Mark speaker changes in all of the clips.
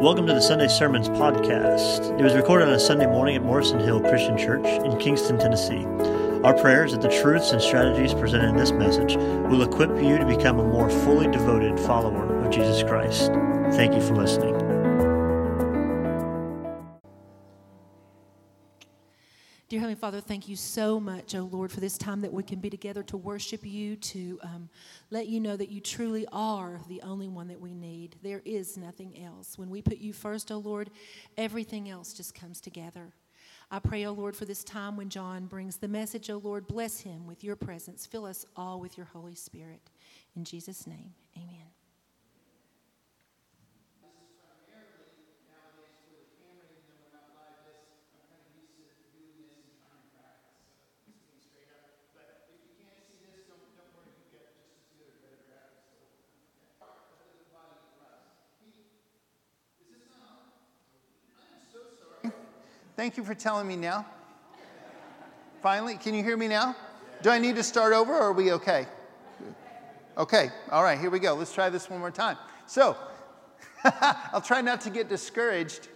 Speaker 1: Welcome to the Sunday Sermons podcast. It was recorded on a Sunday morning at Morrison Hill Christian Church in Kingston, Tennessee. Our prayer is that the truths and strategies presented in this message will equip you to become a more fully devoted follower of Jesus Christ. Thank you for listening.
Speaker 2: Father, thank you so much, oh Lord, for this time that we can be together to worship you, to um, let you know that you truly are the only one that we need. There is nothing else. When we put you first, oh Lord, everything else just comes together. I pray, oh Lord, for this time when John brings the message, oh Lord, bless him with your presence. Fill us all with your Holy Spirit. In Jesus' name, amen.
Speaker 3: Thank you for telling me now. Finally, can you hear me now? Do I need to start over or are we okay? Okay, all right, here we go. Let's try this one more time. So, I'll try not to get discouraged.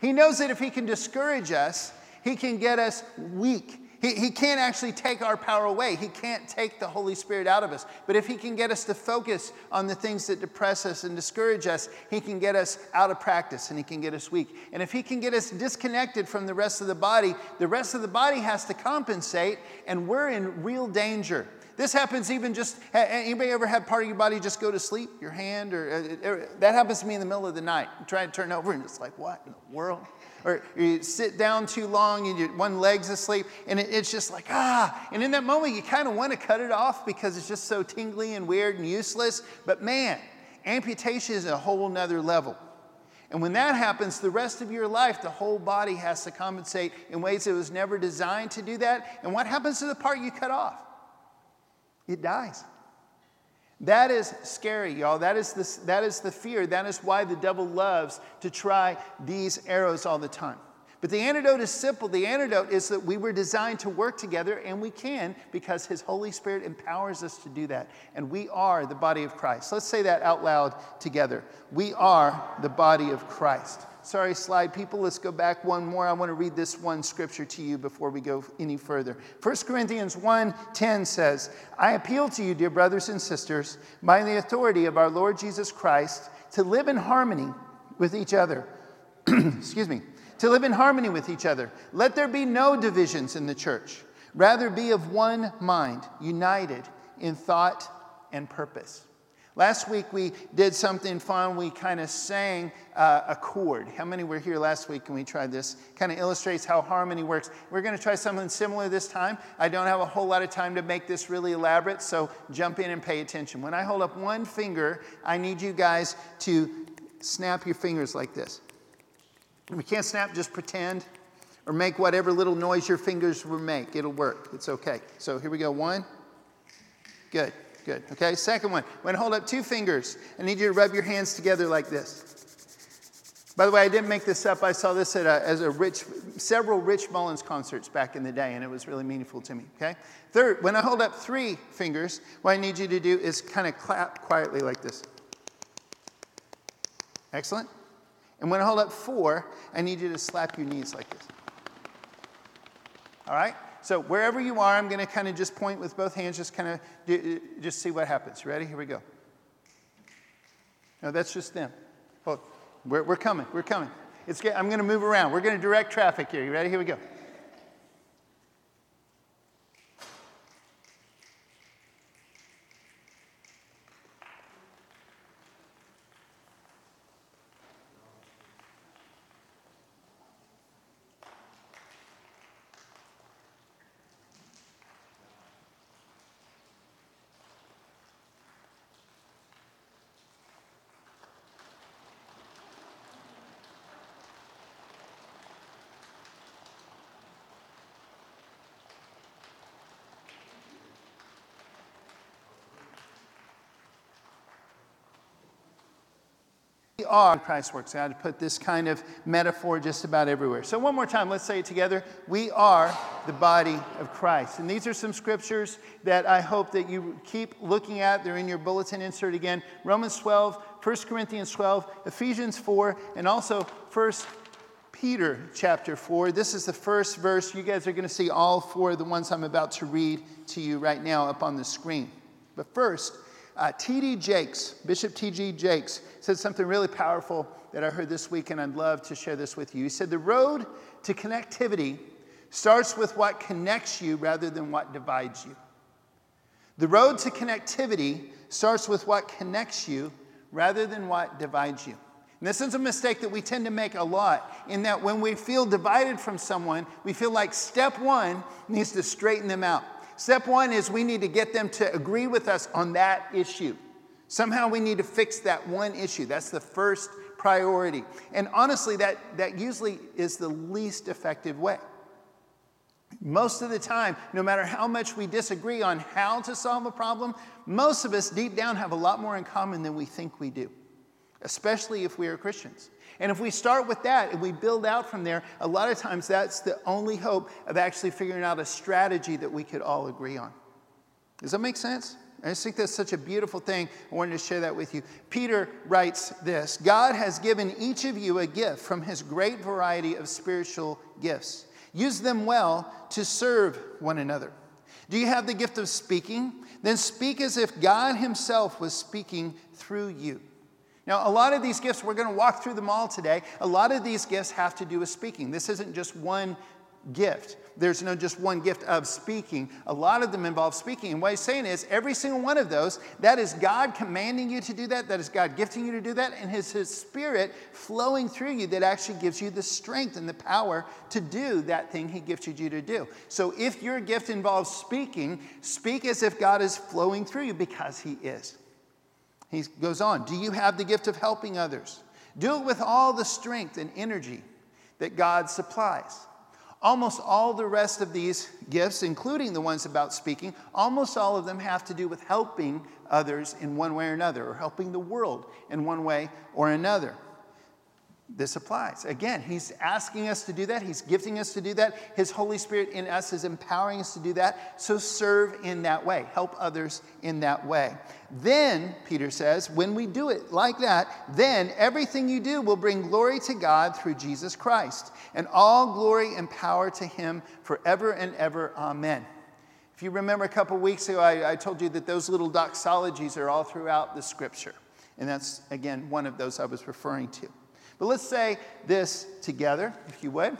Speaker 3: he knows that if he can discourage us, he can get us weak he, he can't actually take our power away. He can't take the Holy Spirit out of us. But if He can get us to focus on the things that depress us and discourage us, He can get us out of practice and He can get us weak. And if He can get us disconnected from the rest of the body, the rest of the body has to compensate, and we're in real danger. This happens even just, anybody ever had part of your body just go to sleep? Your hand or, uh, uh, that happens to me in the middle of the night. You try to turn over and it's like, what in the world? Or you sit down too long and you, one leg's asleep, and it, it's just like, ah. And in that moment, you kind of want to cut it off because it's just so tingly and weird and useless. But man, amputation is a whole nother level. And when that happens, the rest of your life, the whole body has to compensate in ways it was never designed to do that. And what happens to the part you cut off? It dies. That is scary, y'all. That is, the, that is the fear. That is why the devil loves to try these arrows all the time. But the antidote is simple. The antidote is that we were designed to work together, and we can because His Holy Spirit empowers us to do that. And we are the body of Christ. Let's say that out loud together. We are the body of Christ. Sorry, slide people. Let's go back one more. I want to read this one scripture to you before we go any further. 1 Corinthians 1:10 says, "I appeal to you, dear brothers and sisters, by the authority of our Lord Jesus Christ, to live in harmony with each other." Excuse me. To live in harmony with each other. Let there be no divisions in the church. Rather be of one mind, united in thought and purpose. Last week we did something fun. We kind of sang uh, a chord. How many were here last week and we tried this? Kind of illustrates how harmony works. We're going to try something similar this time. I don't have a whole lot of time to make this really elaborate, so jump in and pay attention. When I hold up one finger, I need you guys to snap your fingers like this. If can't snap, just pretend or make whatever little noise your fingers will make. It'll work. It's okay. So here we go. One. Good. Good. Okay, second one. When I hold up two fingers, I need you to rub your hands together like this. By the way, I didn't make this up. I saw this at a, as a Rich, several Rich Mullins concerts back in the day, and it was really meaningful to me. Okay. Third, when I hold up three fingers, what I need you to do is kind of clap quietly like this. Excellent. And when I hold up four, I need you to slap your knees like this. All right. So wherever you are, I'm going to kind of just point with both hands, just kind of just see what happens. Ready? Here we go. No, that's just them. Oh, we're, we're coming. We're coming. It's, I'm going to move around. We're going to direct traffic here. You ready? Here we go. Are Christ works. i God put this kind of metaphor just about everywhere. So, one more time, let's say it together. We are the body of Christ. And these are some scriptures that I hope that you keep looking at. They're in your bulletin insert again Romans 12, 1 Corinthians 12, Ephesians 4, and also 1 Peter chapter 4. This is the first verse. You guys are going to see all four of the ones I'm about to read to you right now up on the screen. But first, uh, T.D. Jakes, Bishop T.D. Jakes, said something really powerful that I heard this week, and I'd love to share this with you. He said, The road to connectivity starts with what connects you rather than what divides you. The road to connectivity starts with what connects you rather than what divides you. And this is a mistake that we tend to make a lot, in that when we feel divided from someone, we feel like step one needs to straighten them out. Step one is we need to get them to agree with us on that issue. Somehow we need to fix that one issue. That's the first priority. And honestly, that, that usually is the least effective way. Most of the time, no matter how much we disagree on how to solve a problem, most of us deep down have a lot more in common than we think we do, especially if we are Christians. And if we start with that and we build out from there, a lot of times that's the only hope of actually figuring out a strategy that we could all agree on. Does that make sense? I just think that's such a beautiful thing. I wanted to share that with you. Peter writes this God has given each of you a gift from his great variety of spiritual gifts. Use them well to serve one another. Do you have the gift of speaking? Then speak as if God himself was speaking through you. Now, a lot of these gifts, we're going to walk through them all today. A lot of these gifts have to do with speaking. This isn't just one gift. There's no just one gift of speaking. A lot of them involve speaking. And what he's saying is every single one of those, that is God commanding you to do that, that is God gifting you to do that, and his, his spirit flowing through you that actually gives you the strength and the power to do that thing he gifted you to do. So if your gift involves speaking, speak as if God is flowing through you because he is. He goes on, Do you have the gift of helping others? Do it with all the strength and energy that God supplies. Almost all the rest of these gifts, including the ones about speaking, almost all of them have to do with helping others in one way or another, or helping the world in one way or another this applies. Again, He's asking us to do that. He's gifting us to do that. His Holy Spirit in us is empowering us to do that. So serve in that way, help others in that way. Then, Peter says, when we do it like that, then everything you do will bring glory to God through Jesus Christ, and all glory and power to Him forever and ever. Amen. If you remember a couple weeks ago, I, I told you that those little doxologies are all throughout the scripture. And that's, again, one of those I was referring to. But let's say this together, if you would.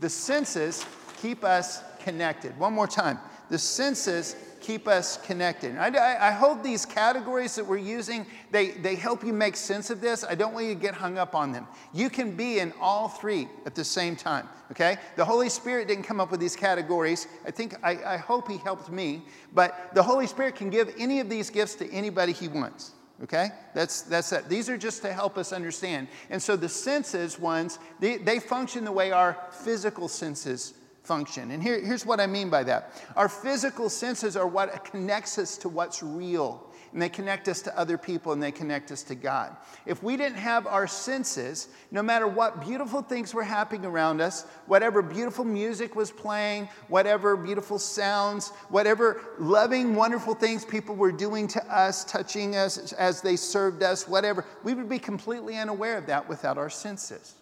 Speaker 3: The senses keep us connected. One more time. The senses keep us connected. I, I, hope these categories that we're using, they, they help you make sense of this. I don't want you to get hung up on them. You can be in all three at the same time, okay? The Holy Spirit didn't come up with these categories. I think, I, I hope He helped me, but the Holy Spirit can give any of these gifts to anybody He wants. Okay? That's, that's that. These are just to help us understand. And so the senses ones, they, they function the way our physical senses function. And here, here's what I mean by that our physical senses are what connects us to what's real and they connect us to other people and they connect us to God. If we didn't have our senses, no matter what beautiful things were happening around us, whatever beautiful music was playing, whatever beautiful sounds, whatever loving, wonderful things people were doing to us, touching us as they served us, whatever, we would be completely unaware of that without our senses.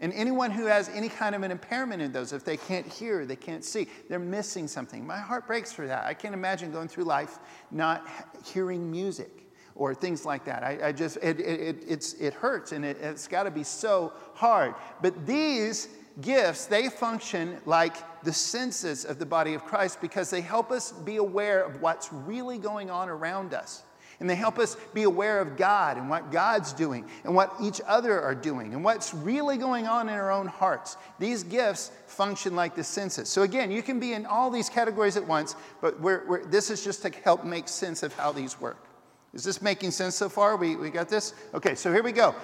Speaker 3: And anyone who has any kind of an impairment in those, if they can't hear, they can't see, they're missing something. My heart breaks for that. I can't imagine going through life not hearing music or things like that. I, I just, it, it, it, it hurts and it, it's got to be so hard. But these gifts, they function like the senses of the body of Christ because they help us be aware of what's really going on around us. And they help us be aware of God and what God's doing and what each other are doing and what's really going on in our own hearts. These gifts function like the senses. So, again, you can be in all these categories at once, but we're, we're, this is just to help make sense of how these work. Is this making sense so far? We, we got this? Okay, so here we go.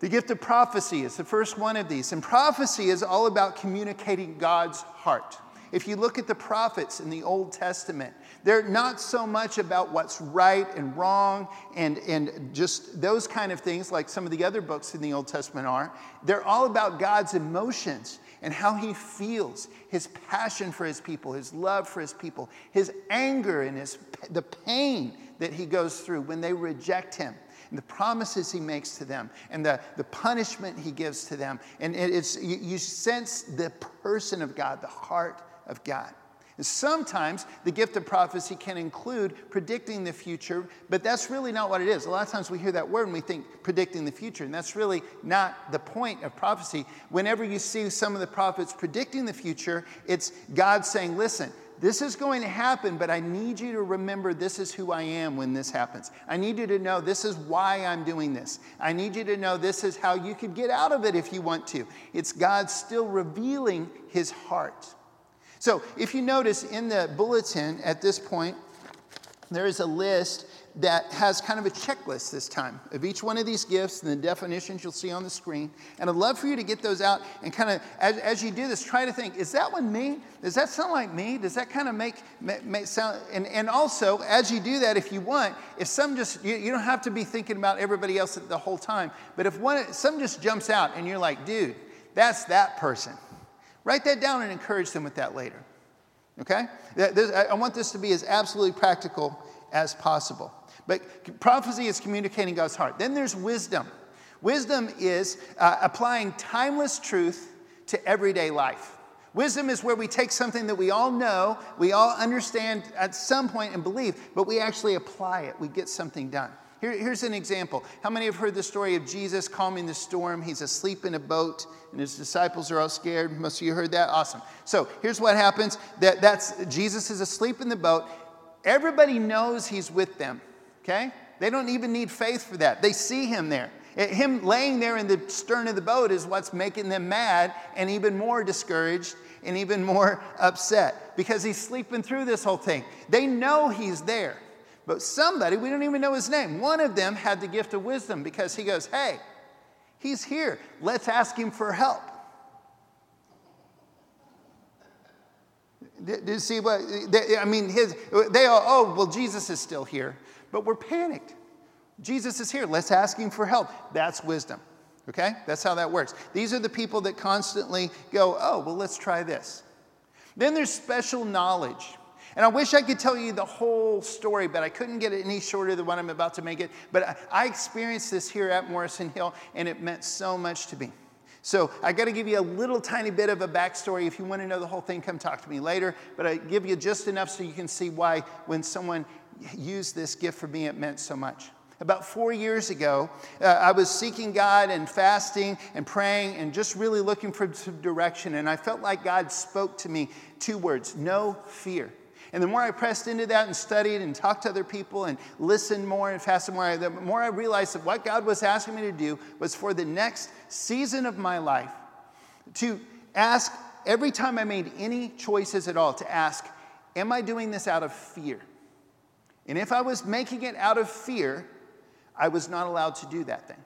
Speaker 3: The gift of prophecy is the first one of these. And prophecy is all about communicating God's heart. If you look at the prophets in the Old Testament, they're not so much about what's right and wrong and, and just those kind of things like some of the other books in the Old Testament are. They're all about God's emotions and how he feels, his passion for his people, his love for his people, his anger and his, the pain that he goes through when they reject him and the promises he makes to them and the, the punishment he gives to them. And it's, you, you sense the person of God, the heart of God. Sometimes the gift of prophecy can include predicting the future, but that's really not what it is. A lot of times we hear that word and we think predicting the future, and that's really not the point of prophecy. Whenever you see some of the prophets predicting the future, it's God saying, Listen, this is going to happen, but I need you to remember this is who I am when this happens. I need you to know this is why I'm doing this. I need you to know this is how you could get out of it if you want to. It's God still revealing his heart. So if you notice in the bulletin at this point, there is a list that has kind of a checklist this time of each one of these gifts and the definitions you'll see on the screen. And I'd love for you to get those out and kind of, as, as you do this, try to think, is that one me? Does that sound like me? Does that kind of make, make, make sound? And, and also, as you do that, if you want, if some just, you, you don't have to be thinking about everybody else the whole time, but if one, some just jumps out and you're like, dude, that's that person, write that down and encourage them with that later. Okay? I want this to be as absolutely practical as possible. But prophecy is communicating God's heart. Then there's wisdom. Wisdom is uh, applying timeless truth to everyday life. Wisdom is where we take something that we all know, we all understand at some point and believe, but we actually apply it. We get something done. Here, here's an example. How many have heard the story of Jesus calming the storm? He's asleep in a boat, and his disciples are all scared. Most of you heard that? Awesome. So here's what happens: that that's Jesus is asleep in the boat. Everybody knows he's with them okay? They don't even need faith for that. They see him there. Eh, him laying there in the stern of the boat is what's making them mad and even more discouraged and even more upset because he's sleeping through this whole thing. They know he's there. But somebody, we don't even know his name, one of them had the gift of wisdom because he goes, Hey, he's here. Let's ask him for help. Do you see what? They, I mean, his, they all, oh, well, Jesus is still here but we're panicked. Jesus is here. Let's ask him for help. That's wisdom. Okay? That's how that works. These are the people that constantly go, oh, well, let's try this. Then there's special knowledge. And I wish I could tell you the whole story, but I couldn't get it any shorter than what I'm about to make it. But I experienced this here at Morrison Hill, and it meant so much to me. So I got to give you a little tiny bit of a backstory. If you want to know the whole thing, come talk to me later. But I give you just enough so you can see why when someone used this gift for me, it meant so much. About four years ago, uh, I was seeking God and fasting and praying and just really looking for some direction. And I felt like God spoke to me two words no fear. And the more I pressed into that and studied and talked to other people and listened more and fasted more, the more I realized that what God was asking me to do was for the next season of my life to ask every time I made any choices at all, to ask, Am I doing this out of fear? And if I was making it out of fear, I was not allowed to do that thing.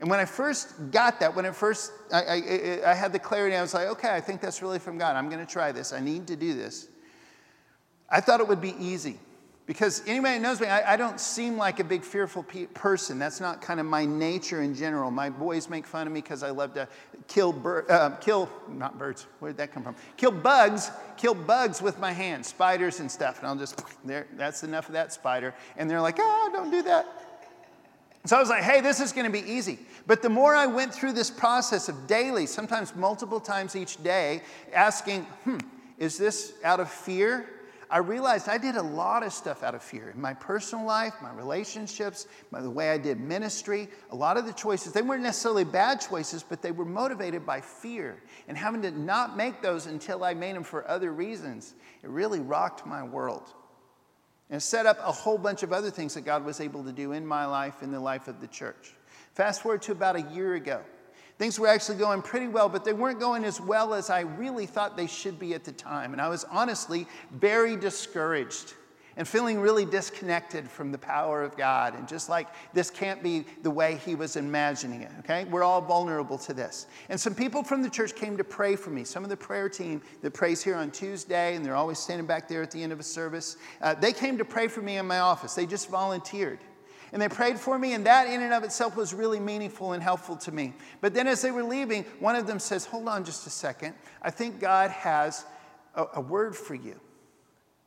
Speaker 3: And when I first got that, when I first I, I, I had the clarity, I was like, okay, I think that's really from God. I'm going to try this. I need to do this. I thought it would be easy. Because anybody knows me, I, I don't seem like a big fearful pe- person. That's not kind of my nature in general. My boys make fun of me because I love to kill, bir- uh, kill, not birds, where did that come from? Kill bugs, kill bugs with my hands, spiders and stuff. And I'll just, there, that's enough of that spider. And they're like, ah, don't do that. So I was like, hey, this is going to be easy. But the more I went through this process of daily, sometimes multiple times each day, asking, hmm, is this out of fear? I realized I did a lot of stuff out of fear in my personal life, my relationships, my, the way I did ministry. A lot of the choices, they weren't necessarily bad choices, but they were motivated by fear. And having to not make those until I made them for other reasons, it really rocked my world. And set up a whole bunch of other things that God was able to do in my life, in the life of the church. Fast forward to about a year ago. Things were actually going pretty well, but they weren't going as well as I really thought they should be at the time. And I was honestly very discouraged. And feeling really disconnected from the power of God and just like this can't be the way he was imagining it, okay? We're all vulnerable to this. And some people from the church came to pray for me. Some of the prayer team that prays here on Tuesday, and they're always standing back there at the end of a service, uh, they came to pray for me in my office. They just volunteered. And they prayed for me, and that in and of itself was really meaningful and helpful to me. But then as they were leaving, one of them says, Hold on just a second. I think God has a, a word for you.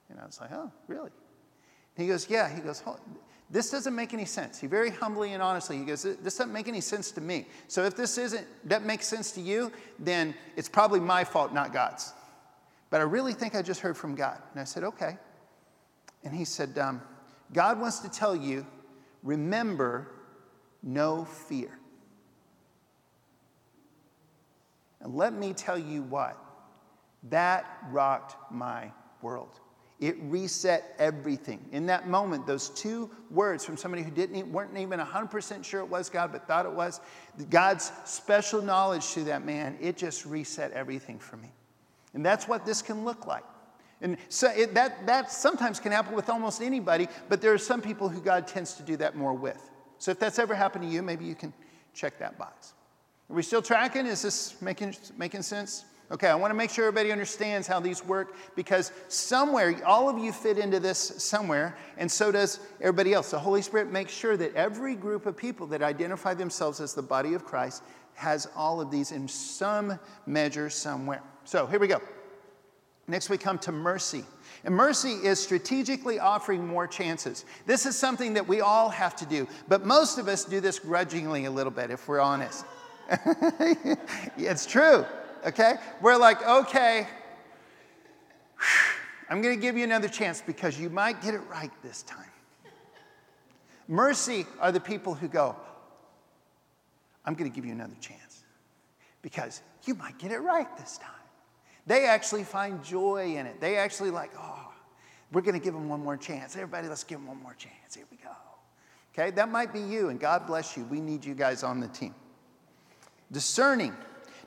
Speaker 3: And I was like, Oh, really? He goes, Yeah. He goes, This doesn't make any sense. He very humbly and honestly, he goes, This doesn't make any sense to me. So if this isn't, that makes sense to you, then it's probably my fault, not God's. But I really think I just heard from God. And I said, Okay. And he said, um, God wants to tell you, remember, no fear. And let me tell you what, that rocked my world. It reset everything. In that moment, those two words from somebody who didn't, weren't even 100% sure it was God, but thought it was, God's special knowledge to that man, it just reset everything for me. And that's what this can look like. And so it, that, that sometimes can happen with almost anybody, but there are some people who God tends to do that more with. So if that's ever happened to you, maybe you can check that box. Are we still tracking? Is this making, making sense? Okay, I want to make sure everybody understands how these work because somewhere, all of you fit into this somewhere, and so does everybody else. The Holy Spirit makes sure that every group of people that identify themselves as the body of Christ has all of these in some measure somewhere. So here we go. Next, we come to mercy. And mercy is strategically offering more chances. This is something that we all have to do, but most of us do this grudgingly a little bit, if we're honest. it's true okay? We're like, okay, I'm going to give you another chance because you might get it right this time. Mercy are the people who go, I'm going to give you another chance because you might get it right this time. They actually find joy in it. They actually like, oh, we're going to give them one more chance. Everybody, let's give them one more chance. Here we go. Okay, that might be you, and God bless you. We need you guys on the team. Discerning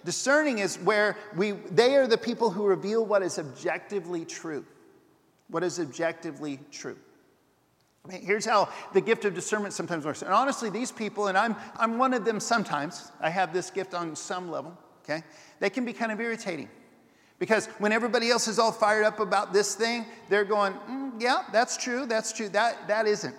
Speaker 3: Discerning is where we, they are the people who reveal what is objectively true. What is objectively true. Here's how the gift of discernment sometimes works. And honestly, these people, and I'm, I'm one of them sometimes, I have this gift on some level, okay? They can be kind of irritating. Because when everybody else is all fired up about this thing, they're going, mm, yeah, that's true, that's true, that, that isn't.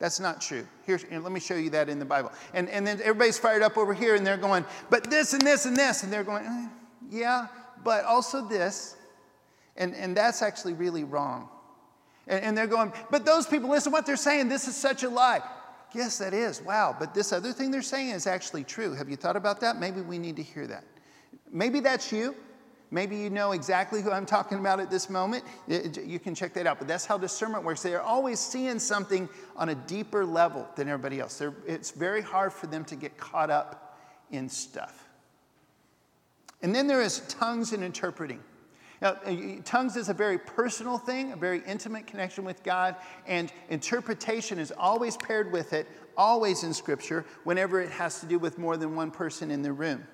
Speaker 3: That's not true. Here, let me show you that in the Bible. And, and then everybody's fired up over here and they're going, but this and this and this. And they're going, eh, yeah, but also this. And, and that's actually really wrong. And, and they're going, but those people, listen what they're saying. This is such a lie. Yes, that is. Wow. But this other thing they're saying is actually true. Have you thought about that? Maybe we need to hear that. Maybe that's you. Maybe you know exactly who I'm talking about at this moment. You can check that out. But that's how discernment works. They're always seeing something on a deeper level than everybody else. They're, it's very hard for them to get caught up in stuff. And then there is tongues and interpreting. Now, tongues is a very personal thing, a very intimate connection with God, and interpretation is always paired with it, always in Scripture, whenever it has to do with more than one person in the room.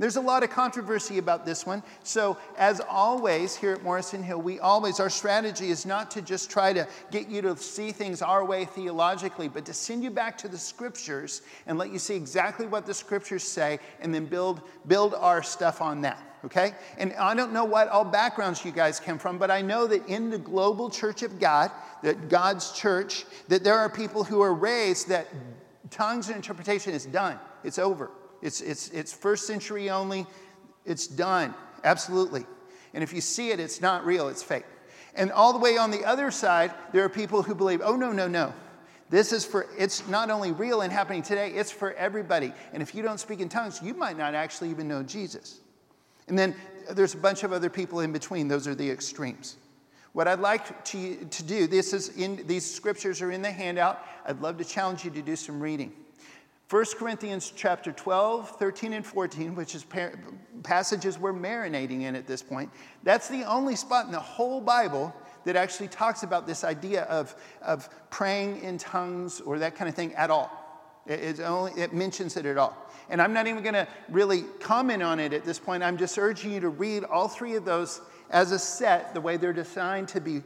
Speaker 3: There's a lot of controversy about this one. So, as always, here at Morrison Hill, we always, our strategy is not to just try to get you to see things our way theologically, but to send you back to the scriptures and let you see exactly what the scriptures say and then build, build our stuff on that okay? And I don't know what all backgrounds you guys come from, but I know that in the global church of God, that God's church, that there are people who are raised that tongues and interpretation is done, it's over. It's, it's, it's first century only. It's done. Absolutely. And if you see it, it's not real, it's fake. And all the way on the other side, there are people who believe, oh, no, no, no. This is for, it's not only real and happening today, it's for everybody. And if you don't speak in tongues, you might not actually even know Jesus. And then there's a bunch of other people in between. Those are the extremes. What I'd like to, to do, this is in, these scriptures are in the handout. I'd love to challenge you to do some reading. 1 Corinthians chapter 12, 13, and 14, which is par- passages we're marinating in at this point, that's the only spot in the whole Bible that actually talks about this idea of, of praying in tongues or that kind of thing at all. It, only, it mentions it at all. And I'm not even going to really comment on it at this point. I'm just urging you to read all three of those as a set, the way they're designed to be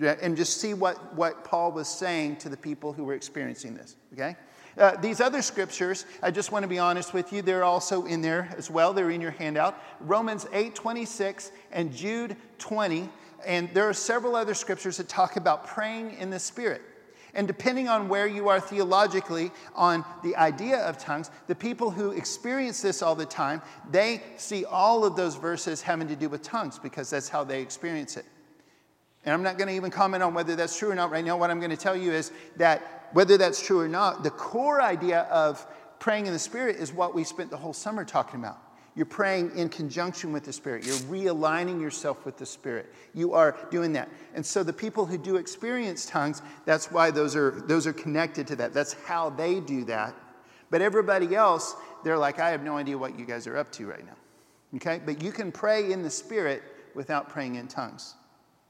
Speaker 3: and just see what, what Paul was saying to the people who were experiencing this, okay? Uh, these other scriptures, I just want to be honest with you, they're also in there as well. They're in your handout. Romans 8 26 and Jude 20. And there are several other scriptures that talk about praying in the Spirit. And depending on where you are theologically on the idea of tongues, the people who experience this all the time, they see all of those verses having to do with tongues because that's how they experience it. And I'm not going to even comment on whether that's true or not right now. What I'm going to tell you is that whether that's true or not, the core idea of praying in the Spirit is what we spent the whole summer talking about. You're praying in conjunction with the Spirit. You're realigning yourself with the Spirit. You are doing that. And so the people who do experience tongues, that's why those are, those are connected to that. That's how they do that. But everybody else, they're like, I have no idea what you guys are up to right now. Okay? But you can pray in the Spirit without praying in tongues.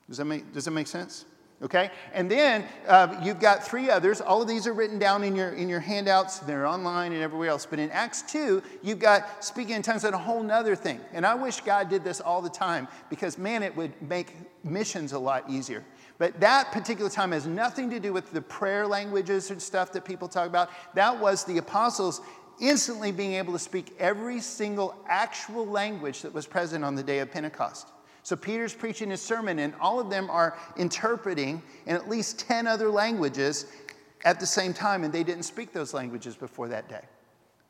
Speaker 3: Does that make, does that make sense? Okay? And then uh, you've got three others. All of these are written down in your, in your handouts. They're online and everywhere else. But in Acts 2, you've got speaking in tongues and a whole nother thing. And I wish God did this all the time because, man, it would make missions a lot easier. But that particular time has nothing to do with the prayer languages and stuff that people talk about. That was the apostles instantly being able to speak every single actual language that was present on the day of Pentecost. So Peter's preaching his sermon, and all of them are interpreting in at least 10 other languages at the same time, and they didn't speak those languages before that day.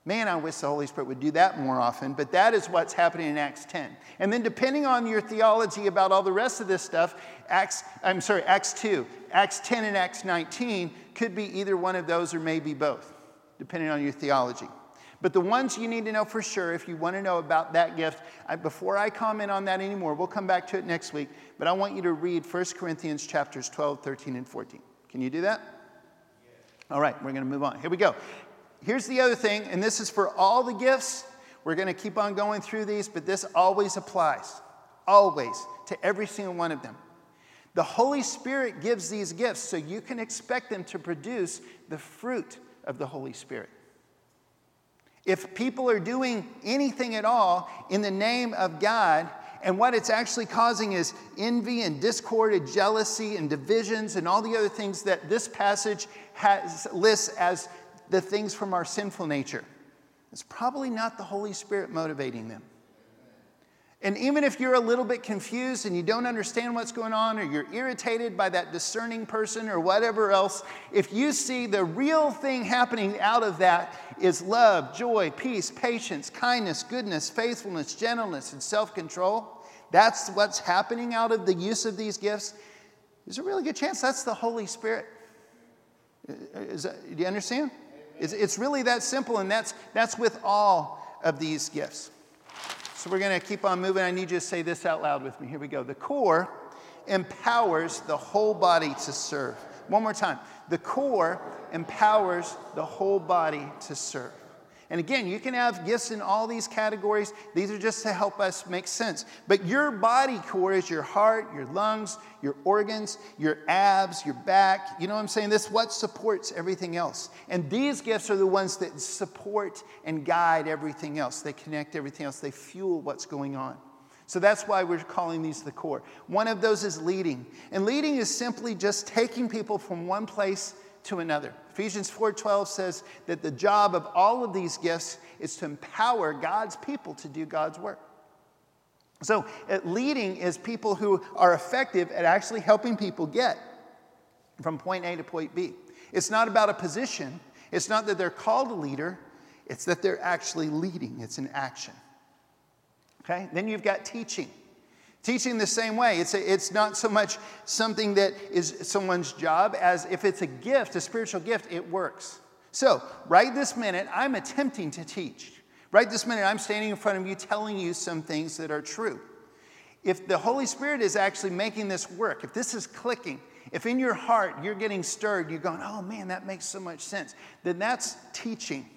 Speaker 3: Man, I wish the Holy Spirit would do that more often, but that is what's happening in Acts 10. And then, depending on your theology about all the rest of this stuff, Acts, I'm sorry, Acts 2, Acts 10 and Acts 19 could be either one of those or maybe both, depending on your theology. But the ones you need to know for sure, if you want to know about that gift, I, before I comment on that anymore, we'll come back to it next week. But I want you to read 1 Corinthians chapters 12, 13, and 14. Can you do that? All right, we're going to move on. Here we go. Here's the other thing, and this is for all the gifts. We're going to keep on going through these, but this always applies, always, to every single one of them. The Holy Spirit gives these gifts so you can expect them to produce the fruit of the Holy Spirit. If people are doing anything at all in the name of God, and what it's actually causing is envy and discord and jealousy and divisions and all the other things that this passage has, lists as the things from our sinful nature. It's probably not the Holy Spirit motivating them. And even if you're a little bit confused and you don't understand what's going on, or you're irritated by that discerning person or whatever else, if you see the real thing happening out of that is love, joy, peace, patience, kindness, goodness, faithfulness, gentleness, and self control, that's what's happening out of the use of these gifts, there's a really good chance that's the Holy Spirit. That, do you understand? It's, it's really that simple, and that's, that's with all of these gifts. So we're going to keep on moving. I need you to say this out loud with me. Here we go. The core empowers the whole body to serve. One more time. The core empowers the whole body to serve. And again, you can have gifts in all these categories. These are just to help us make sense. But your body core is your heart, your lungs, your organs, your abs, your back. You know what I'm saying? This what supports everything else. And these gifts are the ones that support and guide everything else. They connect everything else. They fuel what's going on. So that's why we're calling these the core. One of those is leading. And leading is simply just taking people from one place to another. Ephesians 4:12 says that the job of all of these gifts is to empower God's people to do God's work. So, leading is people who are effective at actually helping people get from point A to point B. It's not about a position, it's not that they're called a leader, it's that they're actually leading, it's an action. Okay? Then you've got teaching. Teaching the same way. It's, a, it's not so much something that is someone's job as if it's a gift, a spiritual gift, it works. So, right this minute, I'm attempting to teach. Right this minute, I'm standing in front of you telling you some things that are true. If the Holy Spirit is actually making this work, if this is clicking, if in your heart you're getting stirred, you're going, oh man, that makes so much sense, then that's teaching.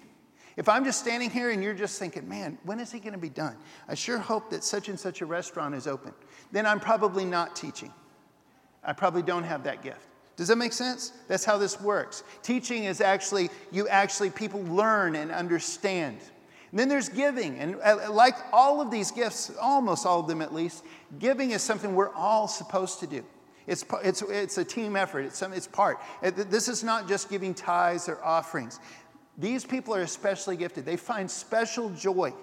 Speaker 3: If I'm just standing here and you're just thinking, man, when is he going to be done? I sure hope that such and such a restaurant is open. Then I'm probably not teaching. I probably don't have that gift. Does that make sense? That's how this works. Teaching is actually, you actually, people learn and understand. And then there's giving. And uh, like all of these gifts, almost all of them at least, giving is something we're all supposed to do. It's, it's, it's a team effort, it's, some, it's part. This is not just giving tithes or offerings. These people are especially gifted. They find special joy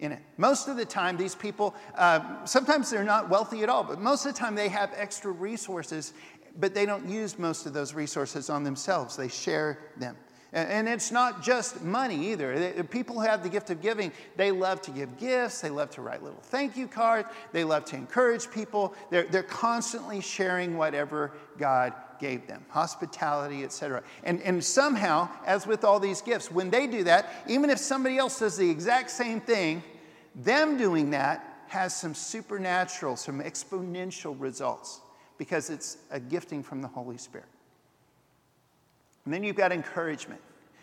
Speaker 3: in it. Most of the time, these people, uh, sometimes they're not wealthy at all, but most of the time they have extra resources, but they don't use most of those resources on themselves. They share them. And it's not just money either. People who have the gift of giving, they love to give gifts, they love to write little thank you cards, they love to encourage people. They're, they're constantly sharing whatever God gave them hospitality, etc. And, and somehow, as with all these gifts, when they do that, even if somebody else does the exact same thing, them doing that has some supernatural, some exponential results because it's a gifting from the Holy Spirit. And then you've got encouragement.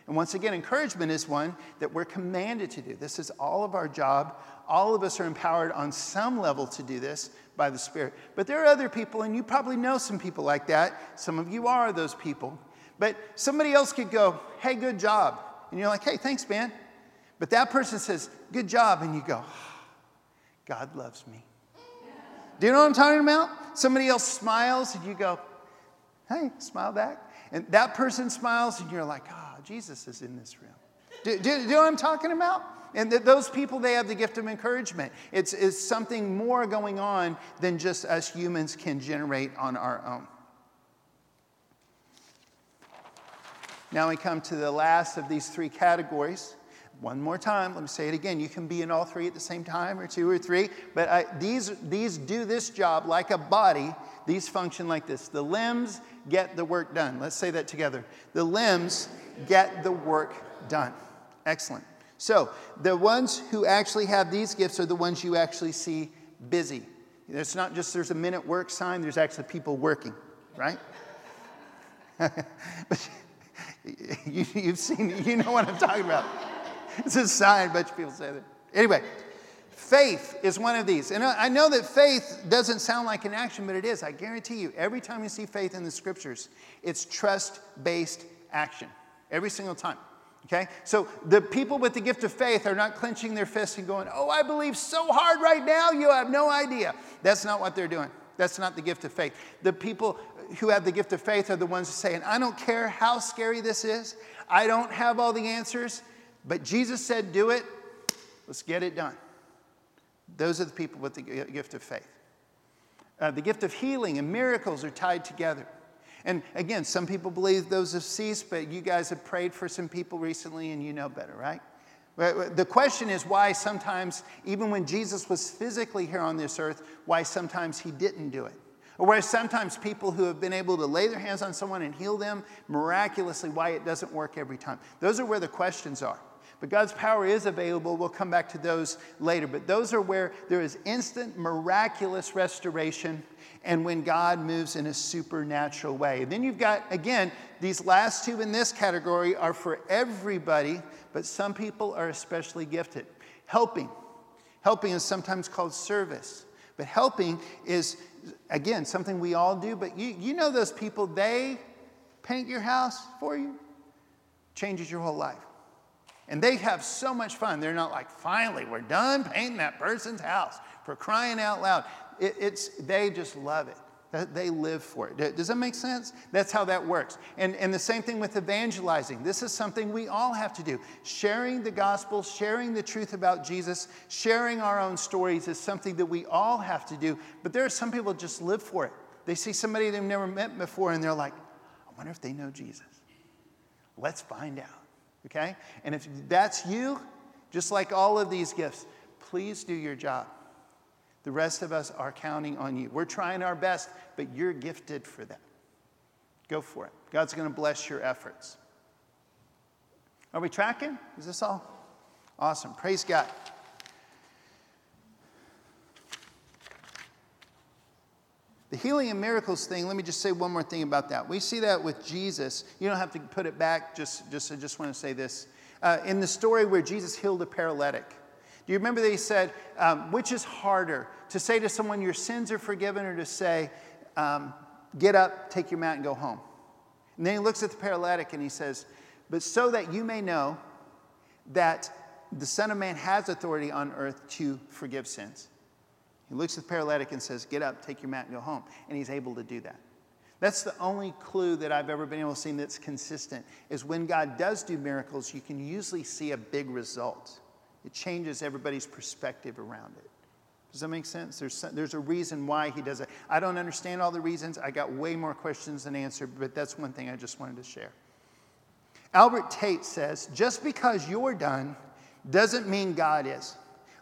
Speaker 3: And once again, encouragement is one that we're commanded to do. This is all of our job. All of us are empowered on some level to do this by the Spirit. But there are other people, and you probably know some people like that. Some of you are those people. But somebody else could go, hey, good job. And you're like, hey, thanks, man. But that person says, good job. And you go, ah, God loves me. Do you know what I'm talking about? Somebody else smiles, and you go, hey, smile back. And that person smiles, and you're like, oh, Jesus is in this room. Do, do, do you know what I'm talking about? And th- those people, they have the gift of encouragement. It's, it's something more going on than just us humans can generate on our own. Now we come to the last of these three categories. One more time, let me say it again. You can be in all three at the same time, or two or three, but I, these, these do this job like a body. These function like this the limbs get the work done. Let's say that together. The limbs get the work done. Excellent. So, the ones who actually have these gifts are the ones you actually see busy. It's not just there's a minute work sign, there's actually people working, right? You, have seen, you know what I'm talking about. It's a sign, a bunch of people say that. Anyway, Faith is one of these. And I know that faith doesn't sound like an action, but it is. I guarantee you, every time you see faith in the scriptures, it's trust based action. Every single time. Okay? So the people with the gift of faith are not clenching their fists and going, Oh, I believe so hard right now, you have no idea. That's not what they're doing. That's not the gift of faith. The people who have the gift of faith are the ones saying, I don't care how scary this is, I don't have all the answers, but Jesus said, Do it. Let's get it done. Those are the people with the gift of faith. Uh, the gift of healing and miracles are tied together. And again, some people believe those have ceased, but you guys have prayed for some people recently and you know better, right? The question is why sometimes, even when Jesus was physically here on this earth, why sometimes he didn't do it. Or why sometimes people who have been able to lay their hands on someone and heal them miraculously, why it doesn't work every time. Those are where the questions are. But God's power is available. We'll come back to those later. But those are where there is instant, miraculous restoration and when God moves in a supernatural way. And then you've got, again, these last two in this category are for everybody, but some people are especially gifted. Helping. Helping is sometimes called service. But helping is, again, something we all do. But you, you know those people, they paint your house for you, changes your whole life. And they have so much fun. They're not like, finally, we're done painting that person's house for crying out loud. It, it's, they just love it. They live for it. Does that make sense? That's how that works. And, and the same thing with evangelizing. This is something we all have to do. Sharing the gospel, sharing the truth about Jesus, sharing our own stories is something that we all have to do. But there are some people just live for it. They see somebody they've never met before and they're like, I wonder if they know Jesus. Let's find out okay? And if that's you, just like all of these gifts, please do your job. The rest of us are counting on you. We're trying our best, but you're gifted for that. Go for it. God's going to bless your efforts. Are we tracking? Is this all? Awesome. Praise God. The healing and miracles thing, let me just say one more thing about that. We see that with Jesus. You don't have to put it back, just, just I just want to say this. Uh, in the story where Jesus healed a paralytic, do you remember that he said, um, which is harder, to say to someone, your sins are forgiven, or to say, um, get up, take your mat, and go home? And then he looks at the paralytic and he says, but so that you may know that the Son of Man has authority on earth to forgive sins. He looks at the paralytic and says, Get up, take your mat, and go home. And he's able to do that. That's the only clue that I've ever been able to see that's consistent is when God does do miracles, you can usually see a big result. It changes everybody's perspective around it. Does that make sense? There's, there's a reason why he does it. I don't understand all the reasons. I got way more questions than answered, but that's one thing I just wanted to share. Albert Tate says, just because you're done doesn't mean God is.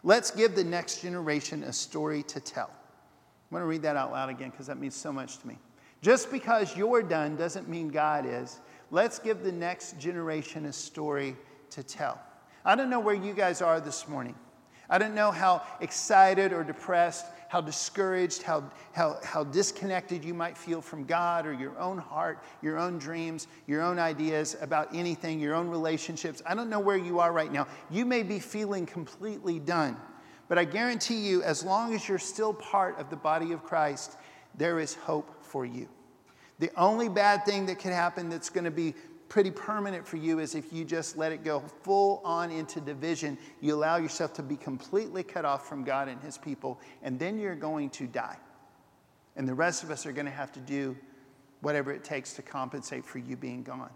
Speaker 3: Let's give the next generation a story to tell. I want to read that out loud again because that means so much to me. Just because you're done doesn't mean God is. Let's give the next generation a story to tell. I don't know where you guys are this morning. I don't know how excited or depressed, how discouraged, how, how, how disconnected you might feel from God or your own heart, your own dreams, your own ideas about anything, your own relationships. I don't know where you are right now. You may be feeling completely done. But I guarantee you, as long as you're still part of the body of Christ, there is hope for you. The only bad thing that could happen that's going to be pretty permanent for you is if you just let it go full on into division. You allow yourself to be completely cut off from God and His people, and then you're going to die. And the rest of us are going to have to do whatever it takes to compensate for you being gone.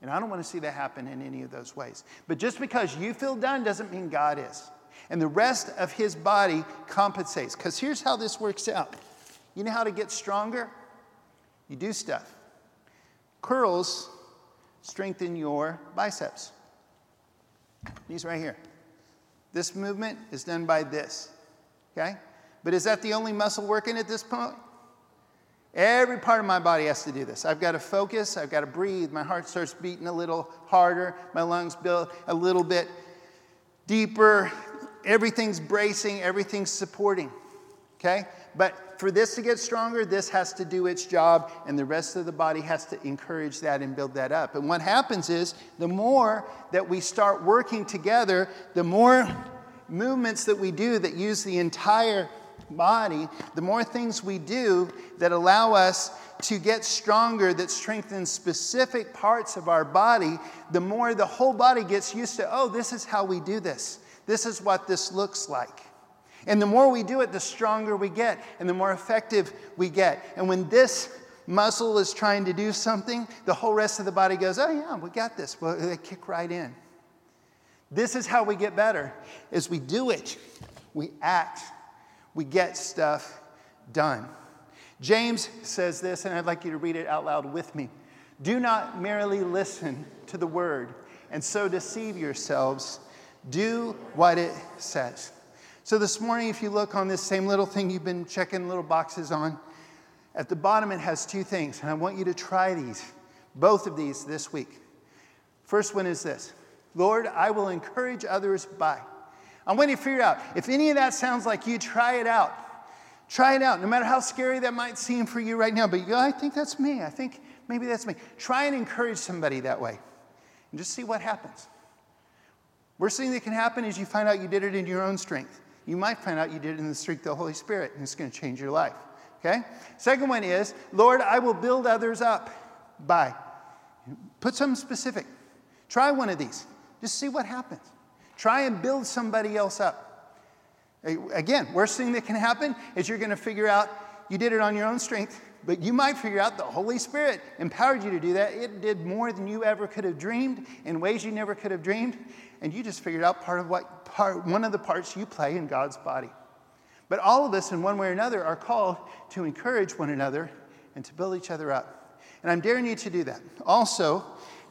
Speaker 3: And I don't want to see that happen in any of those ways. But just because you feel done doesn't mean God is. And the rest of His body compensates. Because here's how this works out you know how to get stronger? You do stuff. Curls strengthen your biceps. These right here. This movement is done by this. Okay? But is that the only muscle working at this point? Every part of my body has to do this. I've got to focus, I've got to breathe. My heart starts beating a little harder, my lungs build a little bit deeper. Everything's bracing, everything's supporting. Okay? But for this to get stronger, this has to do its job, and the rest of the body has to encourage that and build that up. And what happens is the more that we start working together, the more movements that we do that use the entire body, the more things we do that allow us to get stronger, that strengthen specific parts of our body, the more the whole body gets used to, oh, this is how we do this. This is what this looks like. And the more we do it, the stronger we get and the more effective we get. And when this muscle is trying to do something, the whole rest of the body goes, Oh, yeah, we got this. Well, they kick right in. This is how we get better. As we do it, we act, we get stuff done. James says this, and I'd like you to read it out loud with me. Do not merely listen to the word and so deceive yourselves. Do what it says. So this morning, if you look on this same little thing you've been checking little boxes on, at the bottom it has two things, and I want you to try these, both of these this week. First one is this Lord, I will encourage others by. I want you to figure out if any of that sounds like you, try it out. Try it out, no matter how scary that might seem for you right now. But you go, I think that's me. I think maybe that's me. Try and encourage somebody that way and just see what happens. Worst thing that can happen is you find out you did it in your own strength you might find out you did it in the strength of the Holy Spirit, and it's going to change your life. Okay? Second one is, Lord, I will build others up by. Put something specific. Try one of these. Just see what happens. Try and build somebody else up. Again, worst thing that can happen is you're going to figure out you did it on your own strength, but you might figure out the Holy Spirit empowered you to do that. It did more than you ever could have dreamed in ways you never could have dreamed, and you just figured out part of what part, one of the parts you play in God's body. But all of us, in one way or another, are called to encourage one another and to build each other up. And I'm daring you to do that. Also,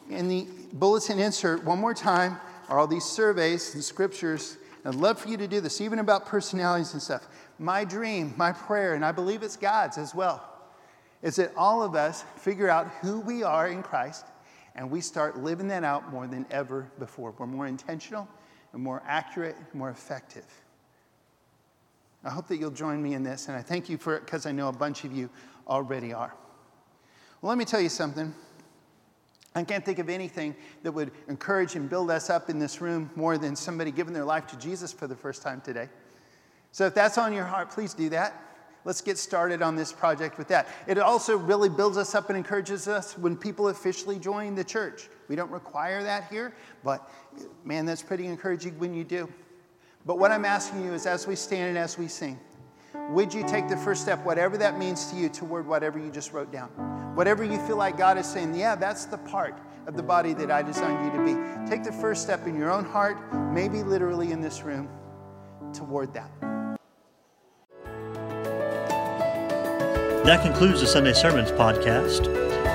Speaker 3: in the bulletin insert, one more time, are all these surveys and scriptures. I'd love for you to do this, even about personalities and stuff. My dream, my prayer, and I believe it's God's as well, is that all of us figure out who we are in Christ and we start living that out more than ever before. We're more intentional and more accurate, and more effective. I hope that you'll join me in this, and I thank you for it because I know a bunch of you already are. Well, let me tell you something. I can't think of anything that would encourage and build us up in this room more than somebody giving their life to Jesus for the first time today. So if that's on your heart, please do that. Let's get started on this project with that. It also really builds us up and encourages us when people officially join the church. We don't require that here, but man, that's pretty encouraging when you do. But what I'm asking you is as we stand and as we sing, would you take the first step, whatever that means to you, toward whatever you just wrote down? Whatever you feel like God is saying, yeah, that's the part of the body that I designed you to be. Take the first step in your own heart, maybe literally in this room, toward that.
Speaker 1: That concludes the Sunday Sermons podcast.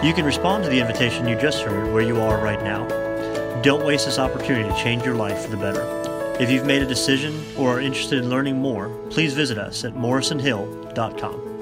Speaker 1: You can respond to the invitation you just heard where you are right now. Don't waste this opportunity to change your life for the better. If you've made a decision or are interested in learning more, please visit us at morrisonhill.com.